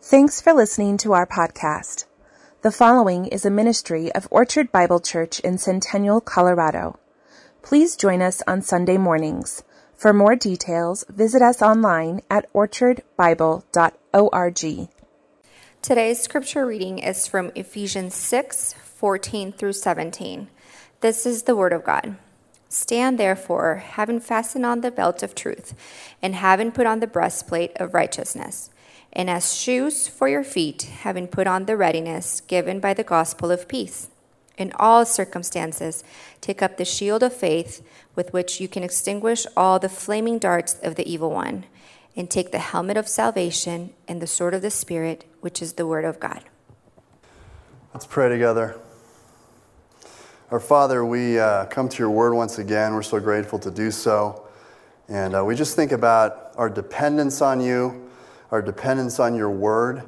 Thanks for listening to our podcast. The following is a ministry of Orchard Bible Church in Centennial, Colorado. Please join us on Sunday mornings. For more details, visit us online at orchardbible.org. Today's scripture reading is from Ephesians 6 14 through 17. This is the Word of God. Stand therefore, having fastened on the belt of truth, and having put on the breastplate of righteousness, and as shoes for your feet, having put on the readiness given by the gospel of peace. In all circumstances, take up the shield of faith with which you can extinguish all the flaming darts of the evil one, and take the helmet of salvation and the sword of the Spirit, which is the word of God. Let's pray together. Our Father, we uh, come to your word once again. We're so grateful to do so. And uh, we just think about our dependence on you, our dependence on your word.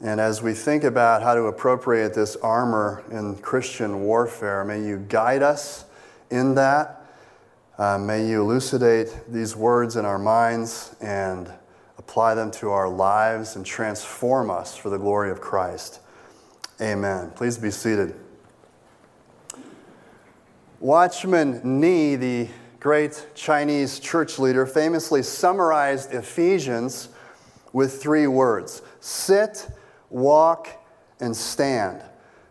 And as we think about how to appropriate this armor in Christian warfare, may you guide us in that. Uh, may you elucidate these words in our minds and apply them to our lives and transform us for the glory of Christ. Amen. Please be seated. Watchman Nee, the great Chinese church leader, famously summarized Ephesians with three words sit, walk, and stand.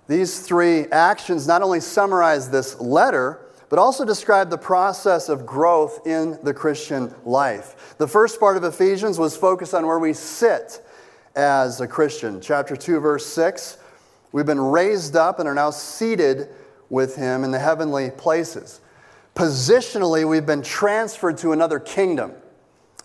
These three actions not only summarize this letter, but also describe the process of growth in the Christian life. The first part of Ephesians was focused on where we sit as a Christian. Chapter 2, verse 6 we've been raised up and are now seated with him in the heavenly places. Positionally, we've been transferred to another kingdom,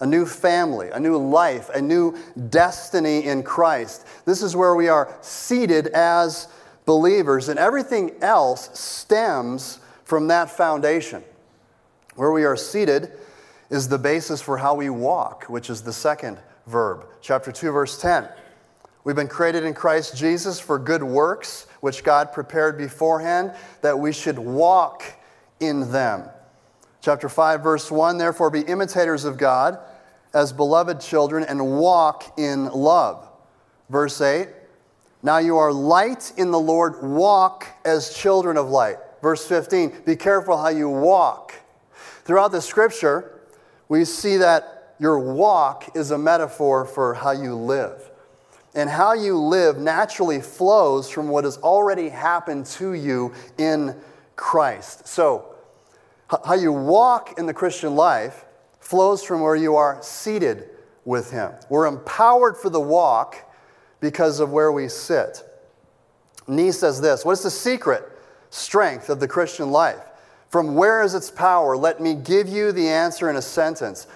a new family, a new life, a new destiny in Christ. This is where we are seated as believers, and everything else stems from that foundation. Where we are seated is the basis for how we walk, which is the second verb. Chapter 2, verse 10. We've been created in Christ Jesus for good works, which God prepared beforehand, that we should walk in them. Chapter 5, verse 1 Therefore, be imitators of God as beloved children and walk in love. Verse 8 Now you are light in the Lord, walk as children of light. Verse 15 Be careful how you walk. Throughout the scripture, we see that your walk is a metaphor for how you live. And how you live naturally flows from what has already happened to you in Christ. So, how you walk in the Christian life flows from where you are seated with Him. We're empowered for the walk because of where we sit. Nee says this What is the secret strength of the Christian life? From where is its power? Let me give you the answer in a sentence.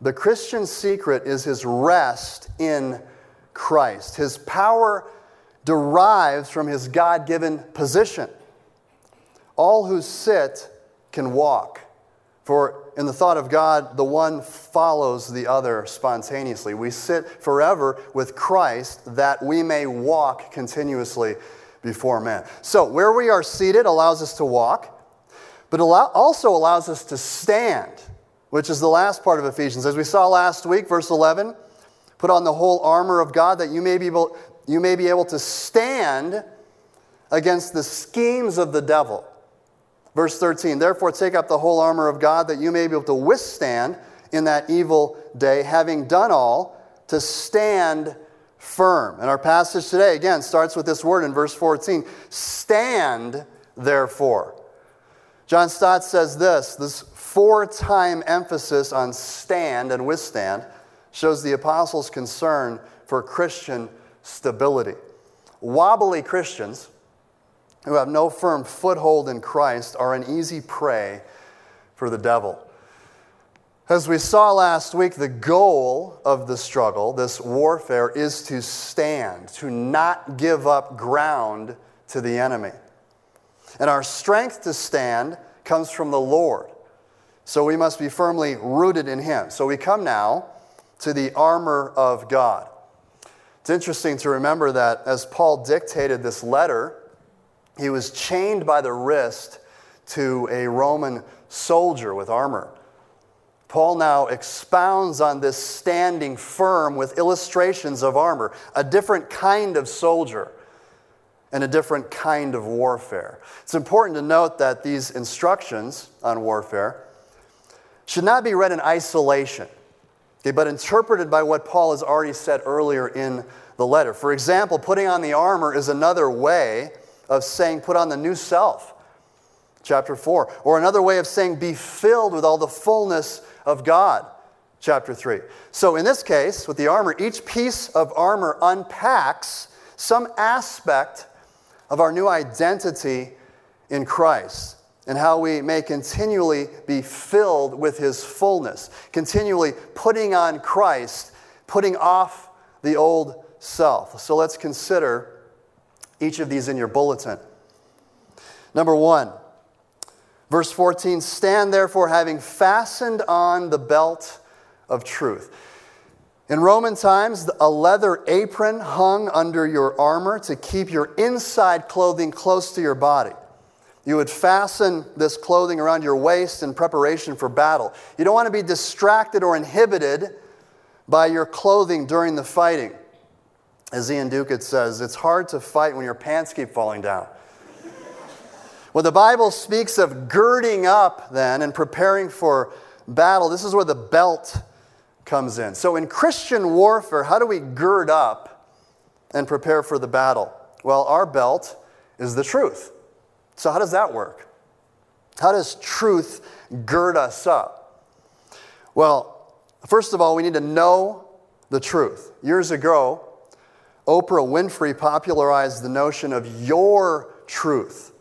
The Christian secret is his rest in Christ. His power derives from his God given position. All who sit can walk. For in the thought of God, the one follows the other spontaneously. We sit forever with Christ that we may walk continuously before men. So, where we are seated allows us to walk, but also allows us to stand, which is the last part of Ephesians. As we saw last week, verse 11 Put on the whole armor of God that you may be able, you may be able to stand against the schemes of the devil. Verse 13, therefore take up the whole armor of God that you may be able to withstand in that evil day, having done all, to stand firm. And our passage today, again, starts with this word in verse 14 Stand, therefore. John Stott says this this four time emphasis on stand and withstand shows the apostles' concern for Christian stability. Wobbly Christians who have no firm foothold in Christ are an easy prey for the devil. As we saw last week, the goal of the struggle, this warfare, is to stand, to not give up ground to the enemy. And our strength to stand comes from the Lord. So we must be firmly rooted in Him. So we come now to the armor of God. It's interesting to remember that as Paul dictated this letter, he was chained by the wrist to a Roman soldier with armor. Paul now expounds on this standing firm with illustrations of armor, a different kind of soldier and a different kind of warfare. It's important to note that these instructions on warfare should not be read in isolation, okay, but interpreted by what Paul has already said earlier in the letter. For example, putting on the armor is another way of saying put on the new self, chapter 4. Or another way of saying be filled with all the fullness of God, chapter 3. So in this case, with the armor, each piece of armor unpacks some aspect of our new identity in Christ and how we may continually be filled with his fullness, continually putting on Christ, putting off the old self. So let's consider each of these in your bulletin. Number one, verse 14 stand therefore having fastened on the belt of truth. In Roman times, a leather apron hung under your armor to keep your inside clothing close to your body. You would fasten this clothing around your waist in preparation for battle. You don't want to be distracted or inhibited by your clothing during the fighting. As Iain Duguid says, it's hard to fight when your pants keep falling down. well, the Bible speaks of girding up, then, and preparing for battle, this is where the belt comes in. So, in Christian warfare, how do we gird up and prepare for the battle? Well, our belt is the truth. So, how does that work? How does truth gird us up? Well, first of all, we need to know the truth. Years ago, Oprah Winfrey popularized the notion of your truth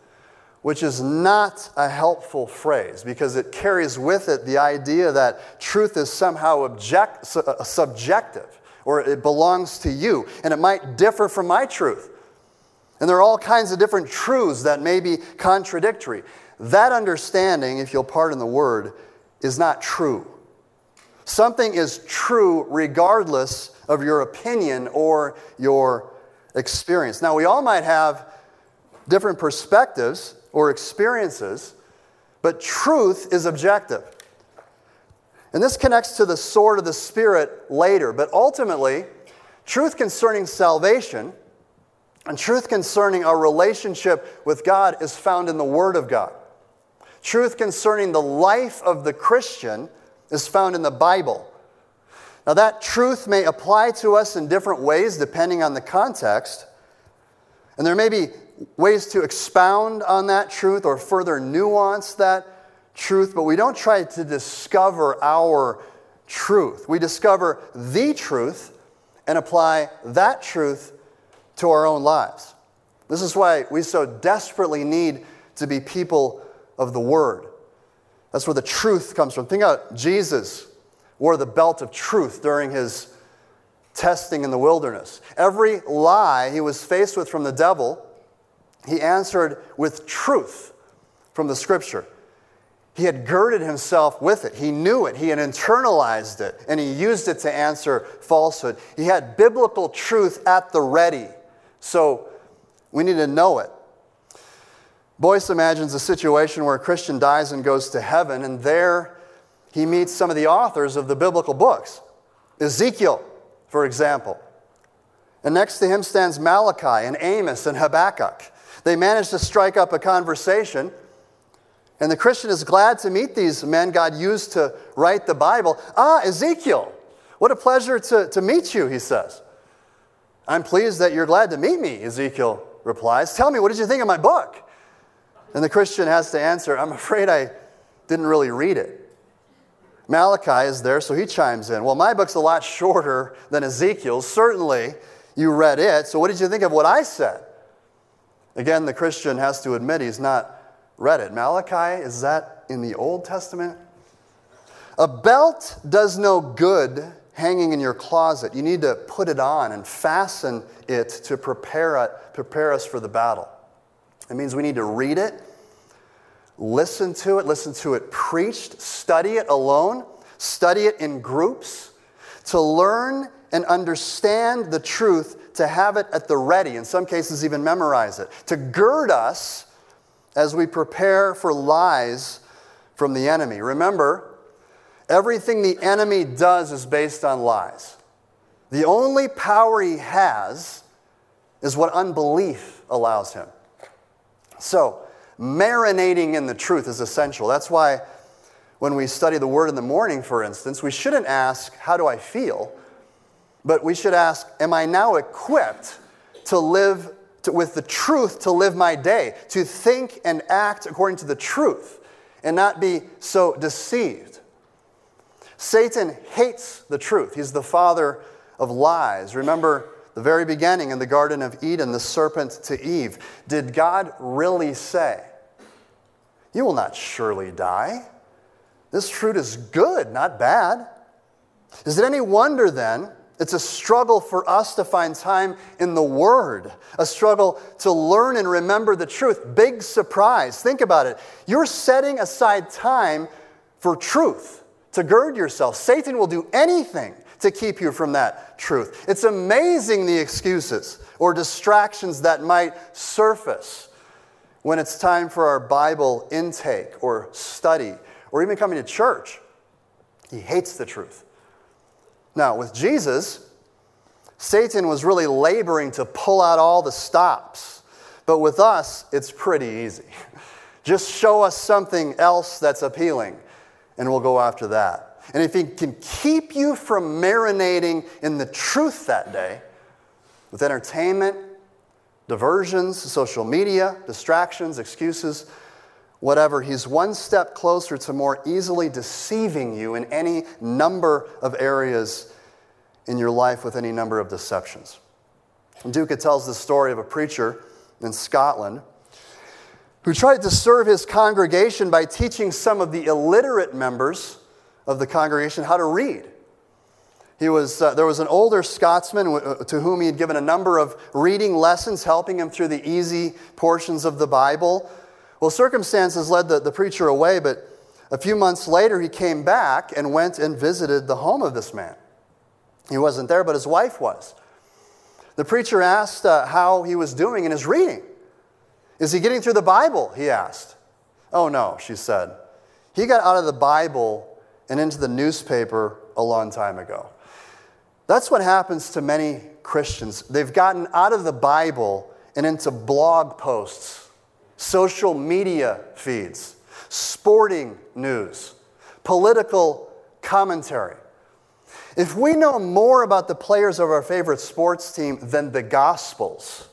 which is not a helpful phrase because it carries with it the idea that truth is somehow object, uh, subjective or it belongs to you and it might differ from my truth. And there are all kinds of different truths that may be contradictory. That understanding, if you'll pardon the word, is not true. Something is true regardless of your opinion or your experience. Now, we all might have different perspectives or experiences, but truth is objective. And this connects to the sword of the Spirit later, but ultimately, truth concerning salvation and truth concerning our relationship with God is found in the Word of God. Truth concerning the life of the Christian is found in the Bible. Now, that truth may apply to us in different ways depending on the context. And there may be ways to expound on that truth or further nuance that truth, but we don't try to discover our truth. We discover the truth and apply that truth to our own lives. This is why we so desperately need to be people of the Word. That's where the truth comes from. Think about Jesus wore the belt of truth during his testing in the wilderness. Every lie he was faced with from the devil he answered with truth from the scripture. He had girded himself with it. He knew it. He had internalized it, and he used it to answer falsehood. He had biblical truth at the ready. So we need to know it. Boice imagines a situation where a Christian dies and goes to heaven, and there he meets some of the authors of the biblical books. Ezekiel, for example. And next to him stands Malachi and Amos and Habakkuk. They manage to strike up a conversation. And the Christian is glad to meet these men God used to write the Bible. Ah, Ezekiel, what a pleasure to, to meet you, he says. I'm pleased that you're glad to meet me, Ezekiel replies. Tell me, what did you think of my book? And the Christian has to answer, I'm afraid I didn't really read it. Malachi is there, so he chimes in. Well, my book's a lot shorter than Ezekiel's. Certainly, you read it. So, what did you think of what I said? Again, the Christian has to admit he's not read it. Malachi, is that in the Old Testament? A belt does no good hanging in your closet. You need to put it on and fasten it to prepare, it, prepare us for the battle. It means we need to read it, listen to it, listen to it preached, study it alone, study it in groups to learn and understand the truth to have it at the ready, in some cases, even memorize it, to gird us as we prepare for lies from the enemy. Remember, Everything the enemy does is based on lies. The only power he has is what unbelief allows him. So, marinating in the truth is essential. That's why when we study the word in the morning, for instance, we shouldn't ask, How do I feel? But we should ask, Am I now equipped to live to, with the truth to live my day, to think and act according to the truth, and not be so deceived? Satan hates the truth. He's the father of lies. Remember the very beginning in the Garden of Eden, the serpent to Eve. Did God really say, You will not surely die? This fruit is good, not bad. Is it any wonder then? It's a struggle for us to find time in the Word, a struggle to learn and remember the truth. Big surprise. Think about it. You're setting aside time for truth to gird yourself. Satan will do anything to keep you from that truth. It's amazing the excuses or distractions that might surface when it's time for our Bible intake or study or even coming to church. He hates the truth. Now, with Jesus, Satan was really laboring to pull out all the stops. But with us, it's pretty easy. Just show us something else that's appealing, and we'll go after that. And if He can keep you from marinating in the truth that day with entertainment, diversions, social media, distractions, excuses, whatever, He's one step closer to more easily deceiving you in any number of areas in your life with any number of deceptions. Duguid tells the story of a preacher in Scotland who tried to serve his congregation by teaching some of the illiterate members of the congregation how to read. He was, uh, there was an older Scotsman uh, to whom he had given a number of reading lessons, helping him through the easy portions of the Bible. Well, circumstances led the, the preacher away, but a few months later he came back and went and visited the home of this man. He wasn't there, but his wife was. The preacher asked uh, how he was doing in his reading. Is he getting through the Bible? He asked. Oh, no, she said. He got out of the Bible and into the newspaper a long time ago. That's what happens to many Christians. They've gotten out of the Bible and into blog posts, social media feeds, sporting news, political commentary. If we know more about the players of our favorite sports team than the Gospels,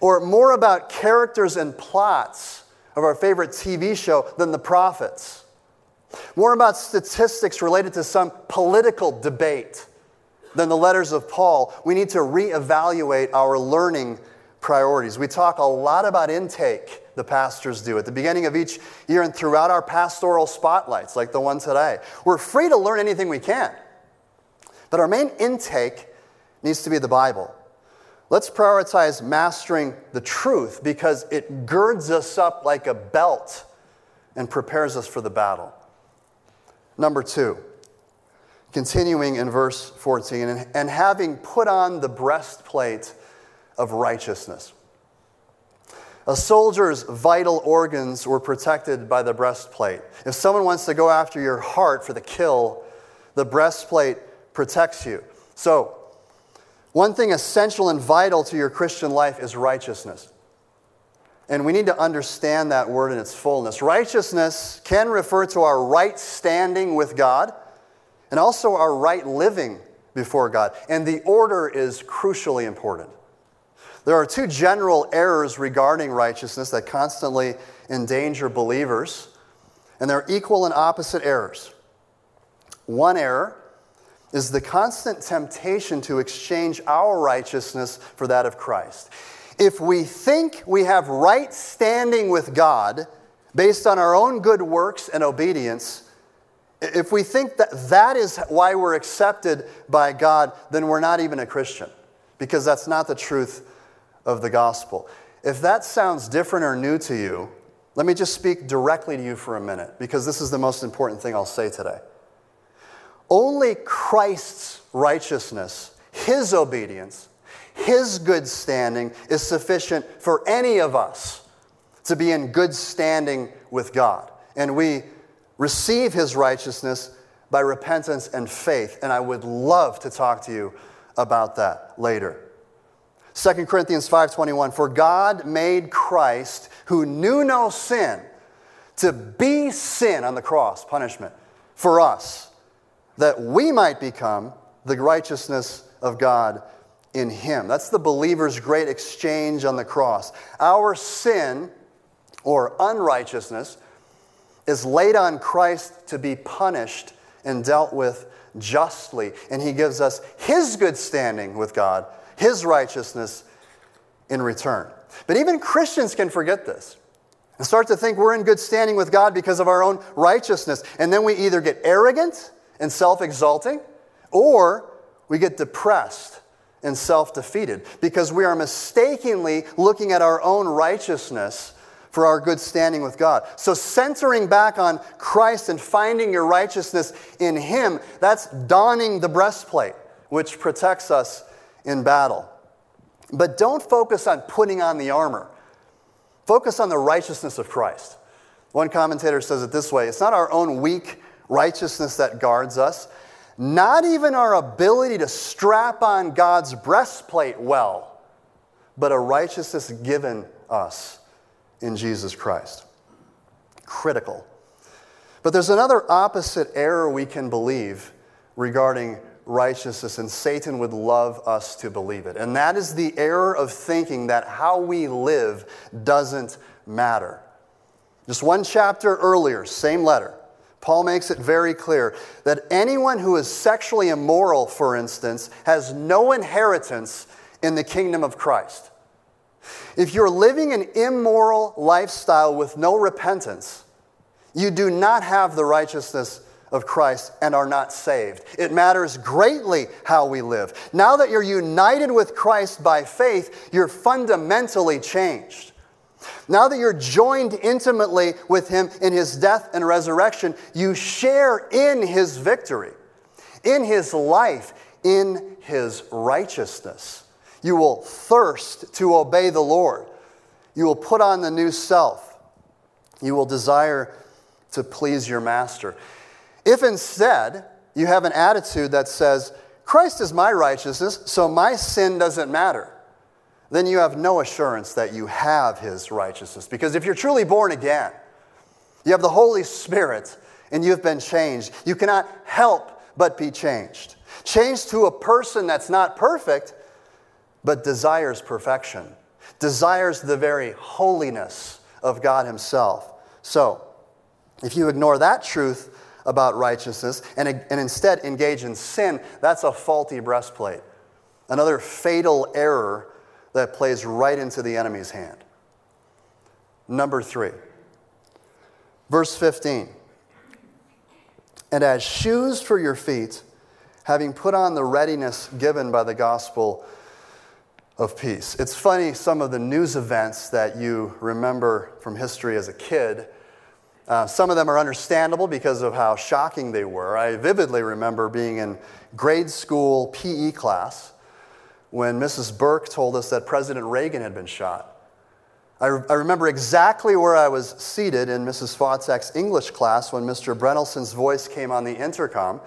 or more about characters and plots of our favorite TV show than the prophets, more about statistics related to some political debate than the letters of Paul, we need to reevaluate our learning priorities. We talk a lot about intake, the pastors do, at the beginning of each year and throughout our pastoral spotlights, like the one today. We're free to learn anything we can, but our main intake needs to be the Bible. Let's prioritize mastering the truth because it girds us up like a belt and prepares us for the battle. Number two, continuing in verse 14, and, having put on the breastplate of righteousness. A soldier's vital organs were protected by the breastplate. If someone wants to go after your heart for the kill, the breastplate protects you. So, one thing essential and vital to your Christian life is righteousness. And we need to understand that word in its fullness. Righteousness can refer to our right standing with God and also our right living before God. And the order is crucially important. There are two general errors regarding righteousness that constantly endanger believers, and they're equal and opposite errors. One error is the constant temptation to exchange our righteousness for that of Christ. If we think we have right standing with God based on our own good works and obedience, if we think that that is why we're accepted by God, then we're not even a Christian because that's not the truth of the gospel. If that sounds different or new to you, let me just speak directly to you for a minute because this is the most important thing I'll say today. Only Christ's righteousness, his obedience, his good standing is sufficient for any of us to be in good standing with God. And we receive His righteousness by repentance and faith. And I would love to talk to you about that later. 2 Corinthians 5:21 For God made Christ who knew no sin to be sin on the cross, punishment for us, that we might become the righteousness of God in him. That's the believer's great exchange on the cross. Our sin or unrighteousness is laid on Christ to be punished and dealt with justly. And he gives us his good standing with God, his righteousness in return. But even Christians can forget this and start to think we're in good standing with God because of our own righteousness. And then we either get arrogant and self exalting, or we get depressed and self defeated because we are mistakenly looking at our own righteousness for our good standing with God. So, centering back on Christ and finding your righteousness in Him, that's donning the breastplate, which protects us in battle. But don't focus on putting on the armor, focus on the righteousness of Christ. One commentator says it this way it's not our own weak righteousness that guards us, not even our ability to strap on God's breastplate well, but a righteousness given us in Jesus Christ. Critical. But there's another opposite error we can believe regarding righteousness, and Satan would love us to believe it. And that is the error of thinking that how we live doesn't matter. Just one chapter earlier, same letter, Paul makes it very clear that anyone who is sexually immoral, for instance, has no inheritance in the kingdom of Christ. If you're living an immoral lifestyle with no repentance, you do not have the righteousness of Christ and are not saved. It matters greatly how we live. Now that you're united with Christ by faith, you're fundamentally changed. Now that you're joined intimately with Him in His death and resurrection, you share in His victory, in His life, in His righteousness. You will thirst to obey the Lord. You will put on the new self. You will desire to please your master. If instead you have an attitude that says, Christ is my righteousness, so my sin doesn't matter, then you have no assurance that you have his righteousness. Because if you're truly born again, you have the Holy Spirit and you've been changed, you cannot help but be changed. Changed to a person that's not perfect, but desires perfection, desires the very holiness of God Himself. So, if you ignore that truth about righteousness and, and instead engage in sin, that's a faulty breastplate. Another fatal error that plays right into the enemy's hand. Number three, verse 15. And as shoes for your feet, having put on the readiness given by the gospel of peace. It's funny, some of the news events that you remember from history as a kid. Uh, some of them are understandable because of how shocking they were. I vividly remember being in grade school PE class when Mrs. Burke told us that President Reagan had been shot. I, re- I remember exactly where I was seated in Mrs. Fotzak's English class when Mr. Brennelson's voice came on the intercom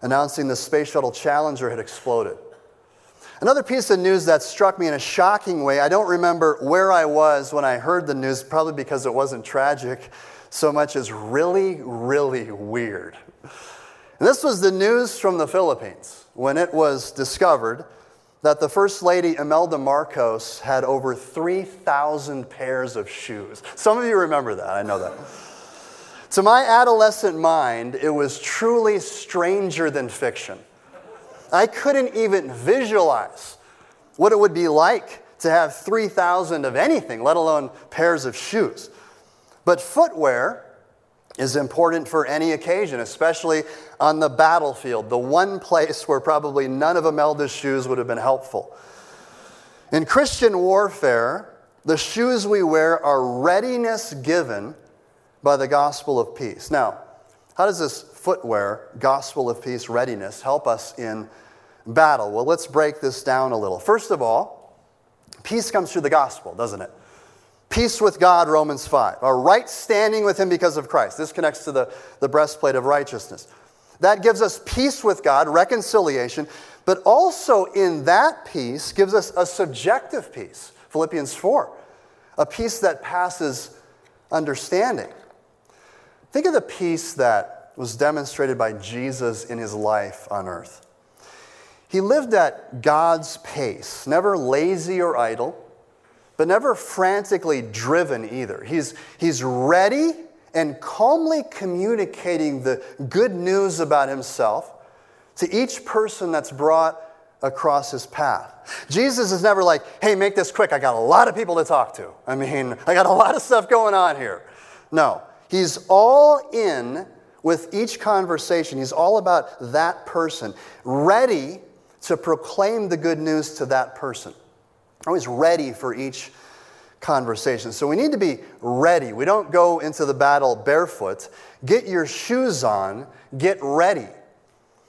announcing the Space Shuttle Challenger had exploded. Another piece of news that struck me in a shocking way, I don't remember where I was when I heard the news, probably because it wasn't tragic so much as really, really weird. And this was the news from the Philippines when it was discovered that the First Lady Imelda Marcos had over 3,000 pairs of shoes. Some of you remember that, I know that. To my adolescent mind, it was truly stranger than fiction. I couldn't even visualize what it would be like to have 3,000 of anything, let alone pairs of shoes. But footwear is important for any occasion, especially on the battlefield, the one place where probably none of Imelda's shoes would have been helpful. In Christian warfare, the shoes we wear are readiness given by the gospel of peace. Now, how does this footwear, gospel of peace, readiness help us in battle? Well, let's break this down a little. First of all, peace comes through the gospel, doesn't it? Peace with God, Romans 5. Our right standing with Him because of Christ. This connects to the, the breastplate of righteousness. That gives us peace with God, reconciliation, but also in that peace gives us a subjective peace. Philippians 4, a peace that passes understanding. Think of the peace that was demonstrated by Jesus in his life on earth. He lived at God's pace, never lazy or idle, but never frantically driven either. He's, he's ready and calmly communicating the good news about himself to each person that's brought across his path. Jesus is never like, hey, make this quick. I got a lot of people to talk to. I mean, I got a lot of stuff going on here. No, he's all in with each conversation. He's all about that person, ready to proclaim the good news to that person. Always ready for each conversation. So we need to be ready. We don't go into the battle barefoot. Get your shoes on, get ready.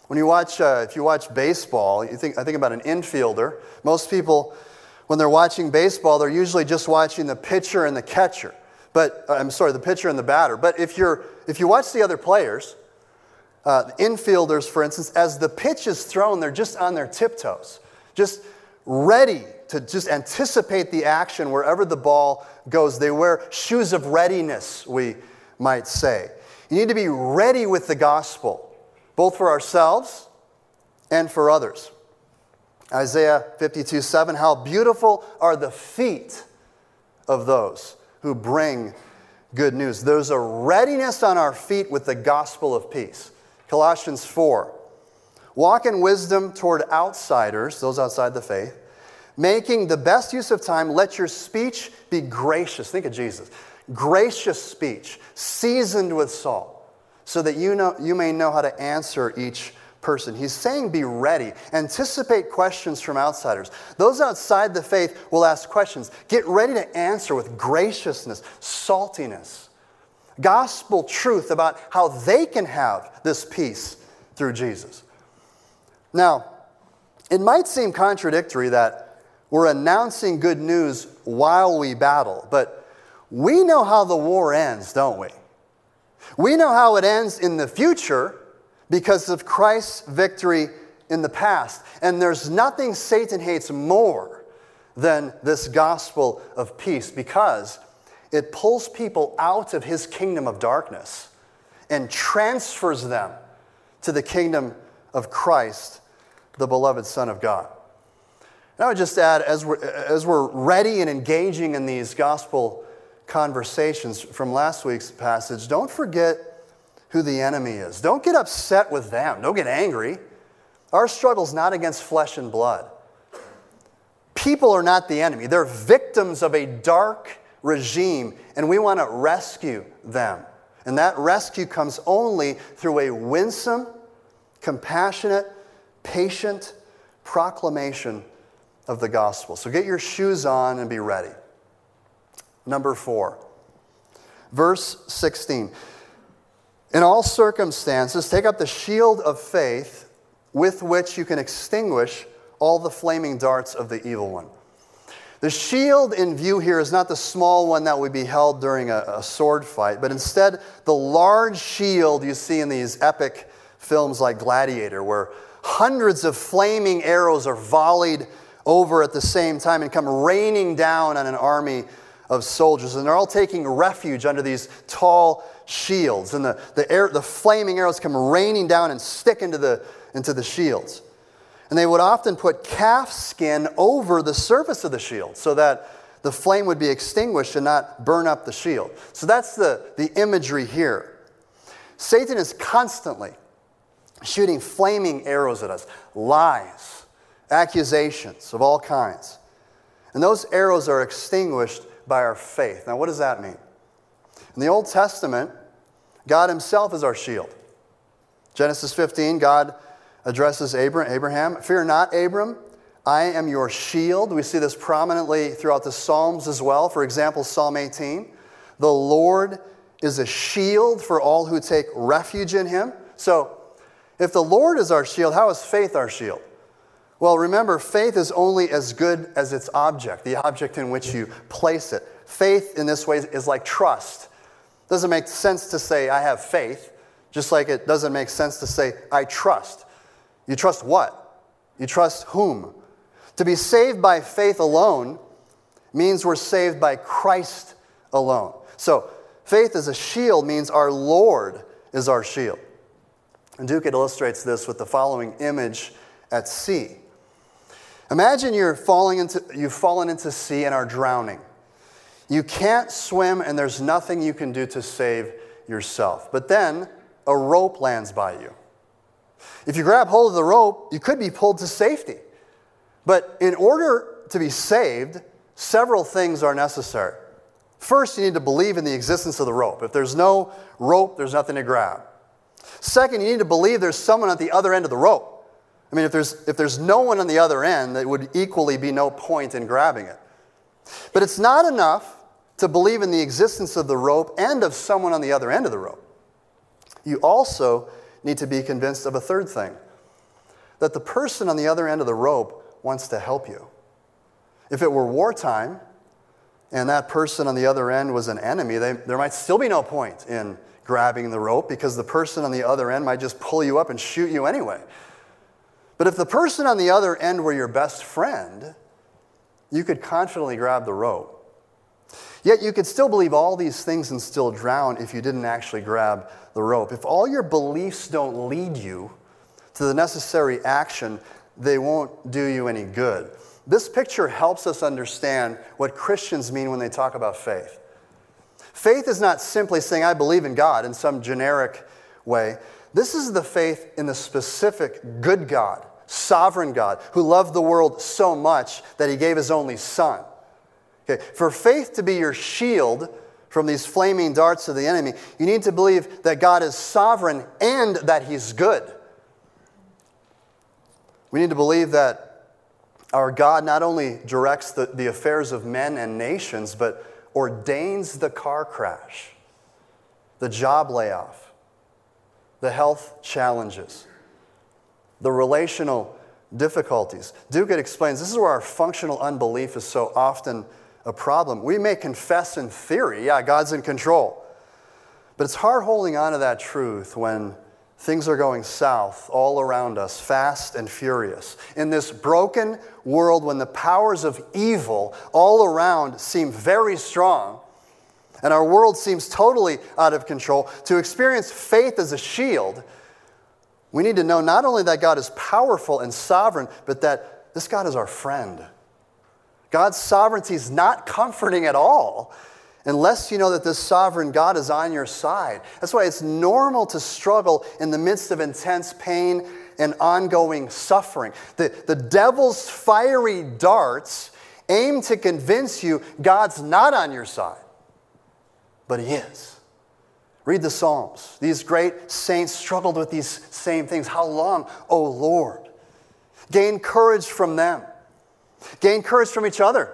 When you watch, uh, if you watch baseball, you think, I think about an infielder. Most people, when they're watching baseball, they're usually just watching the pitcher and the catcher. But uh, I'm sorry, the pitcher and the batter. But if you're, if you watch the other players, uh, infielders, for instance, as the pitch is thrown, they're just on their tiptoes, just ready to just anticipate the action wherever the ball goes. They wear shoes of readiness, we might say. You need to be ready with the gospel both for ourselves and for others. Isaiah 52 7 How beautiful are the feet of those who bring good news. There's a readiness on our feet with the gospel of peace. Colossians 4 Walk in wisdom toward outsiders, those outside the faith, making the best use of time. Let your speech be gracious. Think of Jesus. Gracious speech, seasoned with salt so that you, know, you may know how to answer each person. He's saying be ready. Anticipate questions from outsiders. Those outside the faith will ask questions. Get ready to answer with graciousness, saltiness, gospel truth about how they can have this peace through Jesus. Now, it might seem contradictory that we're announcing good news while we battle, but we know how the war ends, don't we? We know how it ends in the future because of Christ's victory in the past. And there's nothing Satan hates more than this gospel of peace because it pulls people out of his kingdom of darkness and transfers them to the kingdom of Christ, the beloved Son of God. And I would just add, as we're, as we're ready and engaging in these gospel conversations from last week's passage, don't forget who the enemy is. Don't get upset with them. Don't get angry. Our struggle is not against flesh and blood. People are not the enemy, they're victims of a dark regime, and we want to rescue them. And that rescue comes only through a winsome, compassionate, patient proclamation of the gospel. So get your shoes on and be ready. Number four, verse 16. In all circumstances, take up the shield of faith with which you can extinguish all the flaming darts of the evil one. The shield in view here is not the small one that would be held during a, a, sword fight, but instead the large shield you see in these epic films like Gladiator, where hundreds of flaming arrows are volleyed over at the same time and come raining down on an army of soldiers. And they're all taking refuge under these tall shields. And the, the, air, the flaming arrows come raining down and stick into the, into the shields. And they would often put calf skin over the surface of the shield so that the flame would be extinguished and not burn up the shield. So that's the, the imagery here. Satan is constantly shooting flaming arrows at us, lies, accusations of all kinds. And those arrows are extinguished by our faith. Now, what does that mean? In the Old Testament, God Himself is our shield. Genesis 15, God addresses Abraham Fear not, Abram, I am your shield. We see this prominently throughout the Psalms as well. For example, Psalm 18 The Lord is a shield for all who take refuge in Him. So, if the Lord is our shield, how is faith our shield? Well, remember, faith is only as good as its object, the object in which you place it. Faith in this way is like trust. It doesn't make sense to say, I have faith. Just like it doesn't make sense to say, I trust. You trust what? You trust whom? To be saved by faith alone means we're saved by Christ alone. So, faith as a shield means our Lord is our shield. And Duke illustrates this with the following image at sea. Imagine you're falling into, you've fallen into sea and are drowning. You can't swim, and there's nothing you can do to save yourself. But then a rope lands by you. If you grab hold of the rope, you could be pulled to safety. But in order to be saved, several things are necessary. First, you need to believe in the existence of the rope. If there's no rope, there's nothing to grab. Second, you need to believe there's someone at the other end of the rope. I mean, if there's, if there's no one on the other end, there would equally be no point in grabbing it. But it's not enough to believe in the existence of the rope and of someone on the other end of the rope. You also need to be convinced of a third thing that the person on the other end of the rope wants to help you. If it were wartime and that person on the other end was an enemy, they, there might still be no point in grabbing the rope because the person on the other end might just pull you up and shoot you anyway. But if the person on the other end were your best friend, you could confidently grab the rope. Yet you could still believe all these things and still drown if you didn't actually grab the rope. If all your beliefs don't lead you to the necessary action, they won't do you any good. This picture helps us understand what Christians mean when they talk about faith. Faith is not simply saying, I believe in God in some generic way. This is the faith in the specific good God, sovereign God, who loved the world so much that he gave his only son. Okay, for faith to be your shield from these flaming darts of the enemy, you need to believe that God is sovereign and that he's good. We need to believe that our God not only directs the, the affairs of men and nations, but ordains the car crash, the job layoff, the health challenges, the relational difficulties. Duguid explains this is where our functional unbelief is so often a problem. We may confess in theory, yeah, God's in control. But it's hard holding on to that truth when things are going south all around us, fast and furious. In this broken world, when the powers of evil all around seem very strong, and our world seems totally out of control, to experience faith as a shield, we need to know not only that God is powerful and sovereign, but that this God is our friend. God's sovereignty is not comforting at all unless you know that this sovereign God is on your side. That's why it's normal to struggle in the midst of intense pain and ongoing suffering. The, the devil's fiery darts aim to convince you God's not on your side, but He is. Read the Psalms. These great saints struggled with these same things. How long, O oh Lord? Gain courage from them, gain courage from each other.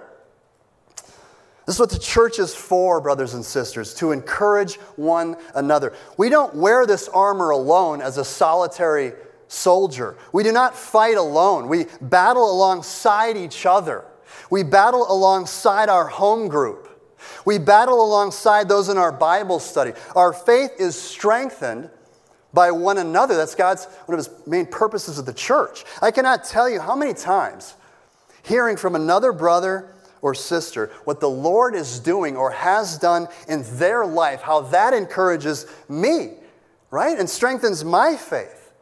This is what the church is for, brothers and sisters, to encourage one another. We don't wear this armor alone as a solitary soldier. We do not fight alone. We battle alongside each other. We battle alongside our home group. We battle alongside those in our Bible study. Our faith is strengthened by one another. That's God's one of his main purposes of the church. I cannot tell you how many times hearing from another brother or sister, what the Lord is doing or has done in their life, how that encourages me, right? And strengthens my faith.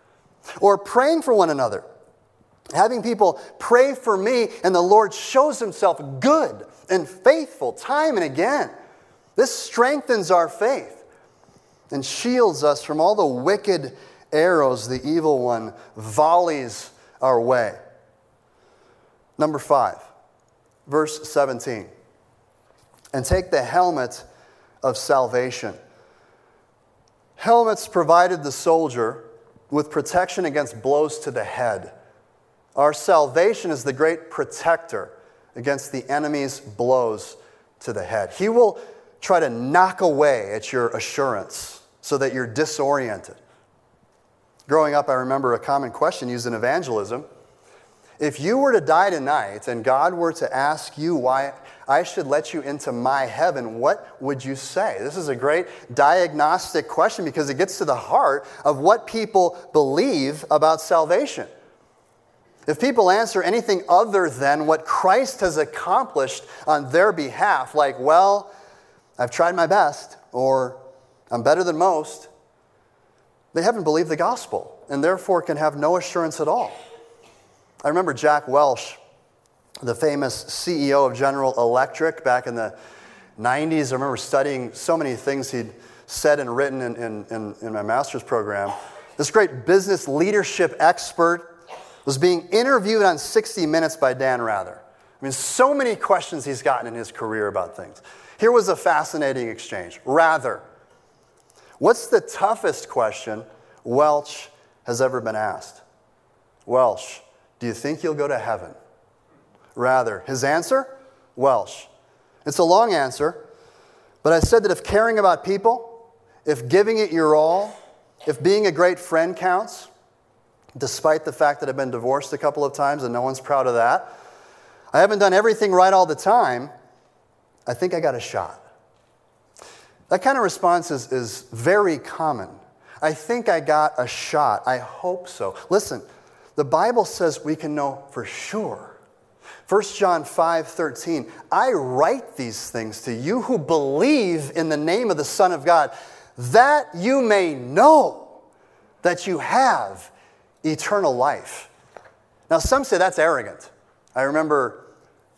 Or praying for one another. Having people pray for me, and the Lord shows himself good and faithful time and again. This strengthens our faith and shields us from all the wicked arrows the evil one volleys our way. Number five, verse 17. And take the helmet of salvation. Helmets provided the soldier with protection against blows to the head. Our salvation is the great protector against the enemy's blows to the head. He will try to knock away at your assurance so that you're disoriented. Growing up, I remember a common question used in evangelism If you were to die tonight and God were to ask you why I should let you into my heaven, what would you say? This is a great diagnostic question because it gets to the heart of what people believe about salvation. If people answer anything other than what Christ has accomplished on their behalf, like, well, I've tried my best, or I'm better than most, they haven't believed the gospel and therefore can have no assurance at all. I remember Jack Welch, the famous CEO of General Electric back in the 90s. I remember studying so many things he'd said and written in, in, in, in my master's program. This great business leadership expert was being interviewed on 60 Minutes by Dan Rather. I mean, so many questions he's gotten in his career about things. Here was a fascinating exchange. Rather, what's the toughest question Welch has ever been asked? Welch, do you think you'll go to heaven? Rather, his answer? Welch. It's a long answer, but I said that if caring about people, if giving it your all, if being a great friend counts, despite the fact that I've been divorced a couple of times and no one's proud of that. I haven't done everything right all the time. I think I got a shot. That kind of response is, is very common. I think I got a shot. I hope so. Listen, the Bible says we can know for sure. 1 John 5 13, I write these things to you who believe in the name of the Son of God, that you may know that you have eternal life. Now, some say that's arrogant. I remember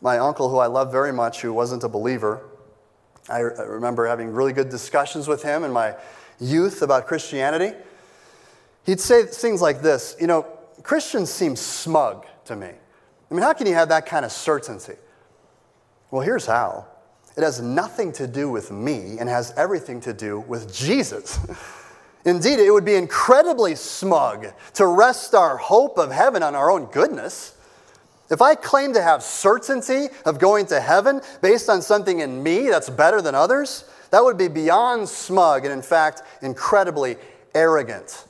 my uncle, who I love very much, who wasn't a believer. I remember having really good discussions with him in my youth about Christianity. He'd say things like this You know, Christians seem smug to me. I mean, how can you have that kind of certainty? Well, here's how it has nothing to do with me and has everything to do with Jesus. Indeed, it would be incredibly smug to rest our hope of heaven on our own goodness. If I claim to have certainty of going to heaven based on something in me that's better than others, that would be beyond smug and, in fact, incredibly arrogant.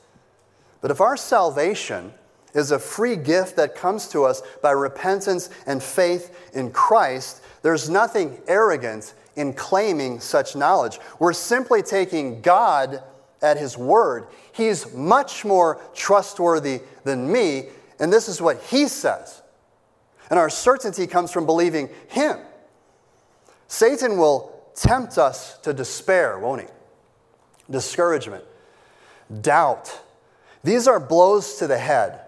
But if our salvation is a free gift that comes to us by repentance and faith in Christ, there's nothing arrogant in claiming such knowledge. We're simply taking God at his word. He's much more trustworthy than me, and this is what he says. And our certainty comes from believing him. Satan will tempt us to despair, won't he? Discouragement, doubt. These are blows to the head.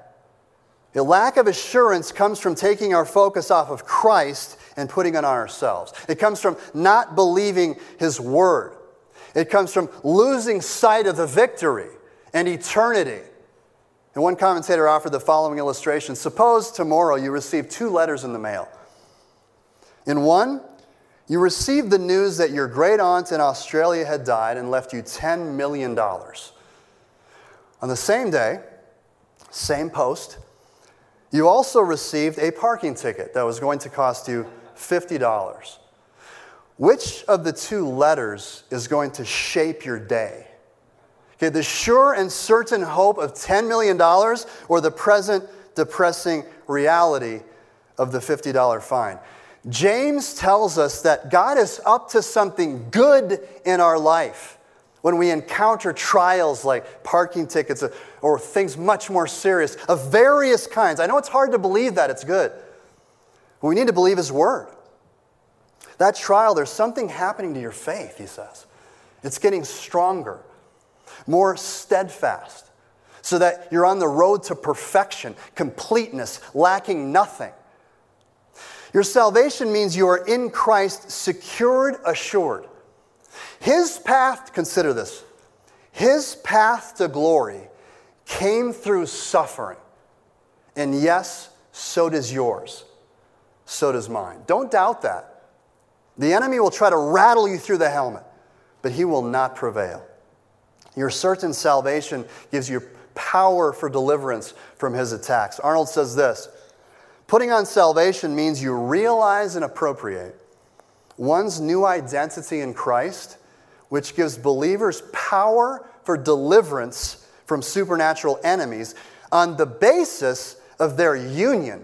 A lack of assurance comes from taking our focus off of Christ and putting it on ourselves. It comes from not believing his word. It comes from losing sight of the victory and eternity. And one commentator offered the following illustration Suppose tomorrow you receive two letters in the mail. In one, you received the news that your great aunt in Australia had died and left you $10 million. On the same day, same post, you also received a parking ticket that was going to cost you $50. Which of the two letters is going to shape your day? Okay, the sure and certain hope of $10 million or the present depressing reality of the $50 fine? James tells us that God is up to something good in our life when we encounter trials like parking tickets or things much more serious of various kinds. I know it's hard to believe that it's good, but we need to believe His Word. That trial, there's something happening to your faith, he says. It's getting stronger, more steadfast, so that you're on the road to perfection, completeness, lacking nothing. Your salvation means you are in Christ, secured, assured. His path, consider this, his path to glory came through suffering. And yes, so does yours. So does mine. Don't doubt that. The enemy will try to rattle you through the helmet, but he will not prevail. Your certain salvation gives you power for deliverance from his attacks. Arnold says this Putting on salvation means you realize and appropriate one's new identity in Christ, which gives believers power for deliverance from supernatural enemies on the basis of their union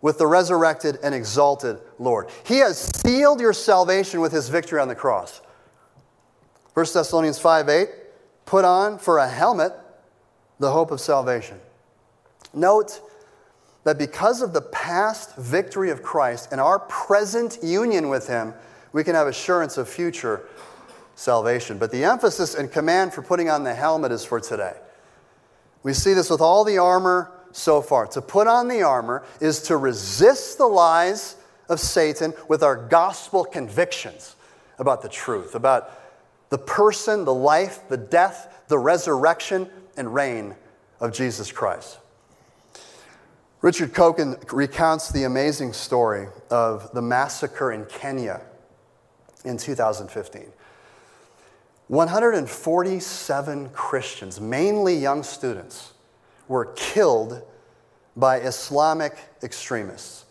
with the resurrected and exalted Lord. He has sealed your salvation with his victory on the cross. 1 Thessalonians 5 8, put on for a helmet the hope of salvation. Note that because of the past victory of Christ and our present union with him, we can have assurance of future salvation. But the emphasis and command for putting on the helmet is for today. We see this with all the armor so far. To put on the armor is to resist the lies of Satan with our gospel convictions about the truth, about the person, the life, the death, the resurrection, and reign of Jesus Christ. Richard Coekin recounts the amazing story of the massacre in Kenya in 2015. 147 Christians, mainly young students, were killed by Islamic extremists.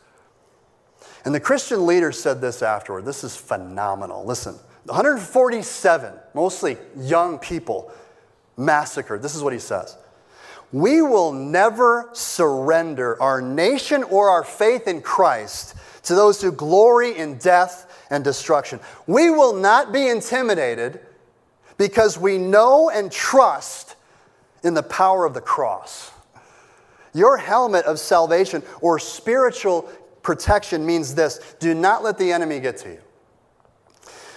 And the Christian leader said this afterward. This is phenomenal. Listen, 147, mostly young people, massacred. This is what he says. We will never surrender our nation or our faith in Christ to those who glory in death and destruction. We will not be intimidated because we know and trust in the power of the cross. Your helmet of salvation or spiritual protection means this do not let the enemy get to you.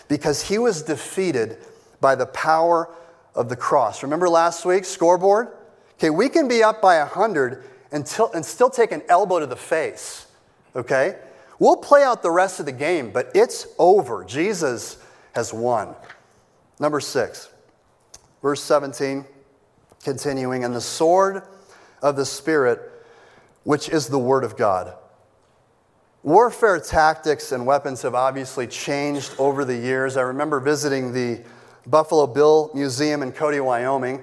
Because he was defeated by the power of the cross. Remember last week, scoreboard? Okay, we can be up by 100 until, and still take an elbow to the face. Okay? We'll play out the rest of the game, but it's over. Jesus has won. Number six, verse 17, continuing, and the sword of the Spirit, which is the Word of God. Warfare tactics and weapons have obviously changed over the years. I remember visiting the Buffalo Bill Museum in Cody, Wyoming.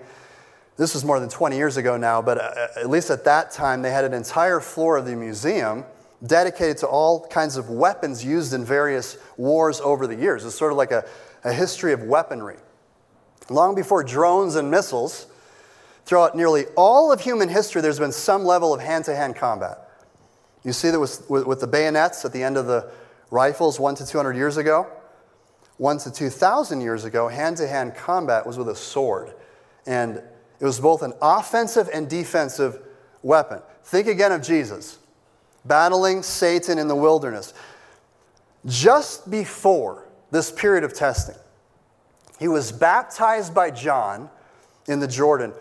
This was more than 20 years ago now, but uh, at least at that time, they had an entire floor of the museum dedicated to all kinds of weapons used in various wars over the years. It's sort of like a, a history of weaponry. Long before drones and missiles, throughout nearly all of human history, there's been some level of hand to hand combat. You see that with, with, the bayonets at the end of the rifles one to 200 years ago. One to 2,000 years ago, hand to hand combat was with a sword. And it was both an offensive and defensive weapon. Think again of Jesus battling Satan in the wilderness. Just before this period of testing, he was baptized by John in the Jordan,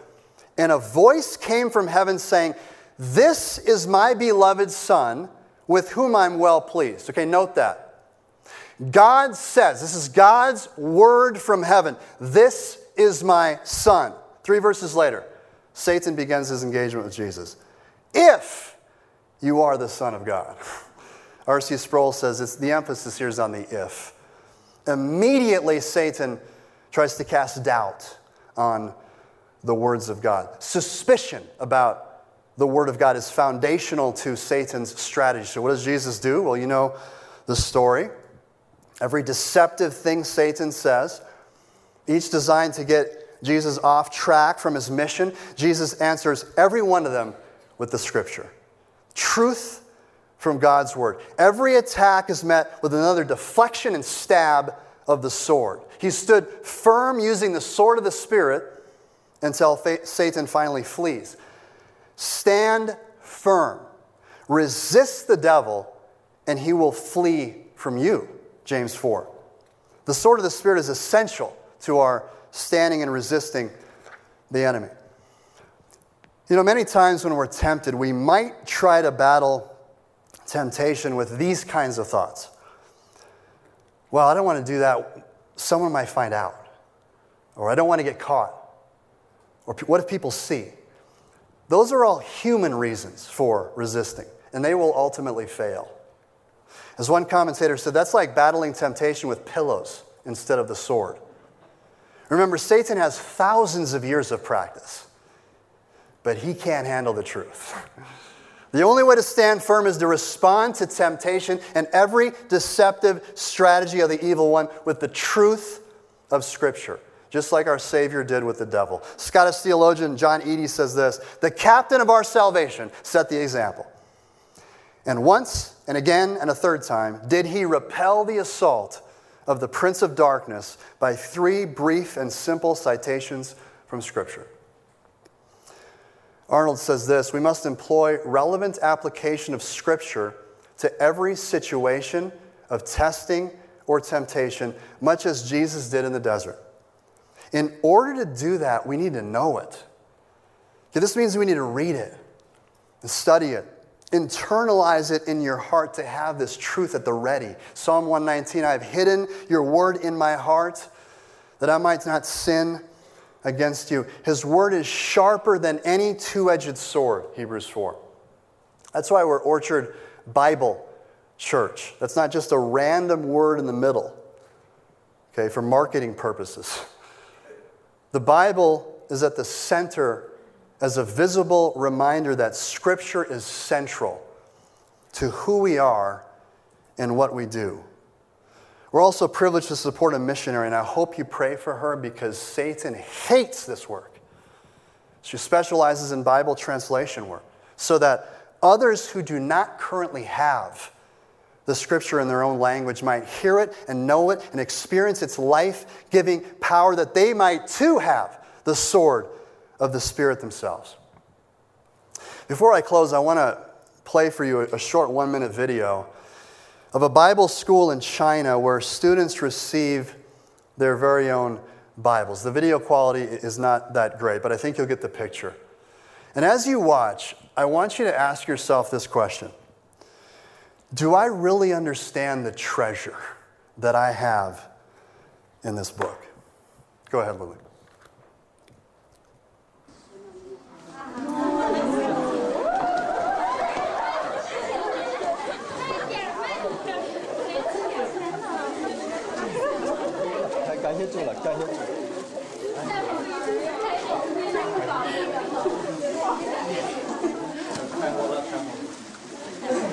and a voice came from heaven saying, This is my beloved Son, with whom I'm well pleased. Okay, note that. God says, this is God's word from heaven, this is my Son. Three verses later, Satan begins his engagement with Jesus. If you are the Son of God. R.C. Sproul says it's, the emphasis here is on the if. Immediately, Satan tries to cast doubt on the words of God. Suspicion about the Word of God is foundational to Satan's strategy. So, what does Jesus do? Well, you know the story. Every deceptive thing Satan says, each designed to get Jesus off track from his mission, Jesus answers every one of them with the Scripture truth from God's word. Every attack is met with another deflection and stab of the sword. He stood firm using the sword of the Spirit until Satan finally flees. Stand firm. Resist the devil, and he will flee from you. James 4. The sword of the Spirit is essential to our standing and resisting the enemy. You know, many times when we're tempted, we might try to battle temptation with these kinds of thoughts. Well, I don't want to do that. Someone might find out. Or I don't want to get caught. Or what if people see? Those are all human reasons for resisting, and they will ultimately fail. As one commentator said, that's like battling temptation with pillows instead of the sword. Remember, Satan has thousands of years of practice but he can't handle the truth. The only way to stand firm is to respond to temptation and every deceptive strategy of the evil one with the truth of Scripture, just like our Savior did with the devil. Scottish theologian John Eadie says this The captain of our salvation set the example. And once and again and a third time did he repel the assault of the Prince of Darkness by three brief and simple citations from Scripture. Arnold says this We must employ relevant application of Scripture to every situation of testing or temptation, much as Jesus did in the desert. In order to do that, we need to know it. Okay, this means we need to read it and study it, internalize it in your heart to have this truth at the ready. Psalm 119 I have hidden your word in my heart that I might not sin against you. His word is sharper than any two edged sword, Hebrews 4. That's why we're Orchard Bible Church. That's not just a random word in the middle, okay, for marketing purposes. The Bible is at the center as a visible reminder that Scripture is central to who we are and what we do. We're also privileged to support a missionary, and I hope you pray for her because Satan hates this work. She specializes in Bible translation work so that others who do not currently have the scripture in their own language might hear it and know it and experience its life giving power that they might too have the sword of the Spirit themselves. Before I close, I want to play for you a short one minute video of a Bible school in China where students receive their very own Bibles. The video quality is not that great, but I think you'll get the picture. And as you watch, I want you to ask yourself this question Do I really understand the treasure that I have in this book? Go ahead, Lily. 做了，感谢主。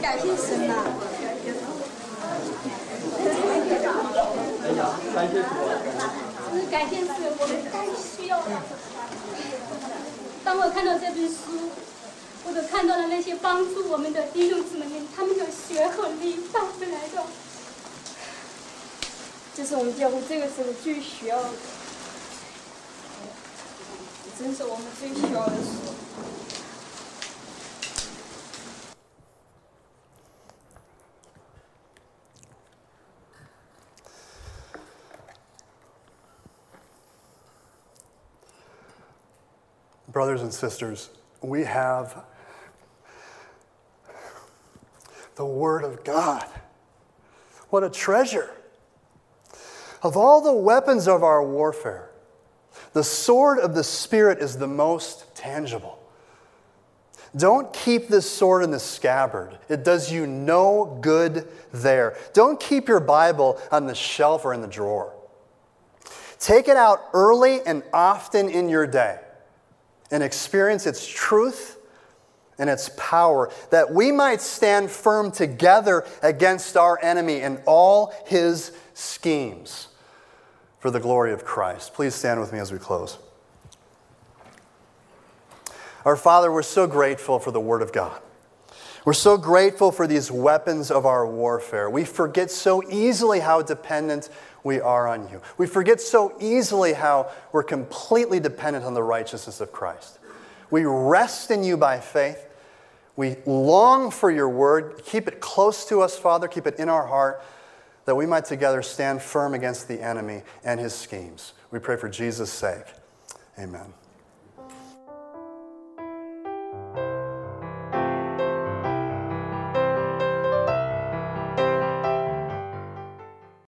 感谢神呐！哎呀，感谢主！感谢主，我们太需要了。当我看到这本书，或者看到了那些帮助我们的弟兄姊妹们，他们的血和力带回来的。这是我们教会这个时候最需要的，真是我们最需要的事。Brothers and sisters, we have the Word of God. What a treasure! Of all the weapons of our warfare, the sword of the Spirit is the most tangible. Don't keep this sword in the scabbard. It does you no good there. Don't keep your Bible on the shelf or in the drawer. Take it out early and often in your day and experience its truth and its power, that we might stand firm together against our enemy and all his schemes for the glory of Christ. Please stand with me as we close. Our Father, we're so grateful for the Word of God. We're so grateful for these weapons of our warfare. We forget so easily how dependent we are on you. We forget so easily how we're completely dependent on the righteousness of Christ. We rest in you by faith. We long for your word. Keep it close to us, Father. Keep it in our heart that we might together stand firm against the enemy and his schemes. We pray for Jesus' sake. Amen.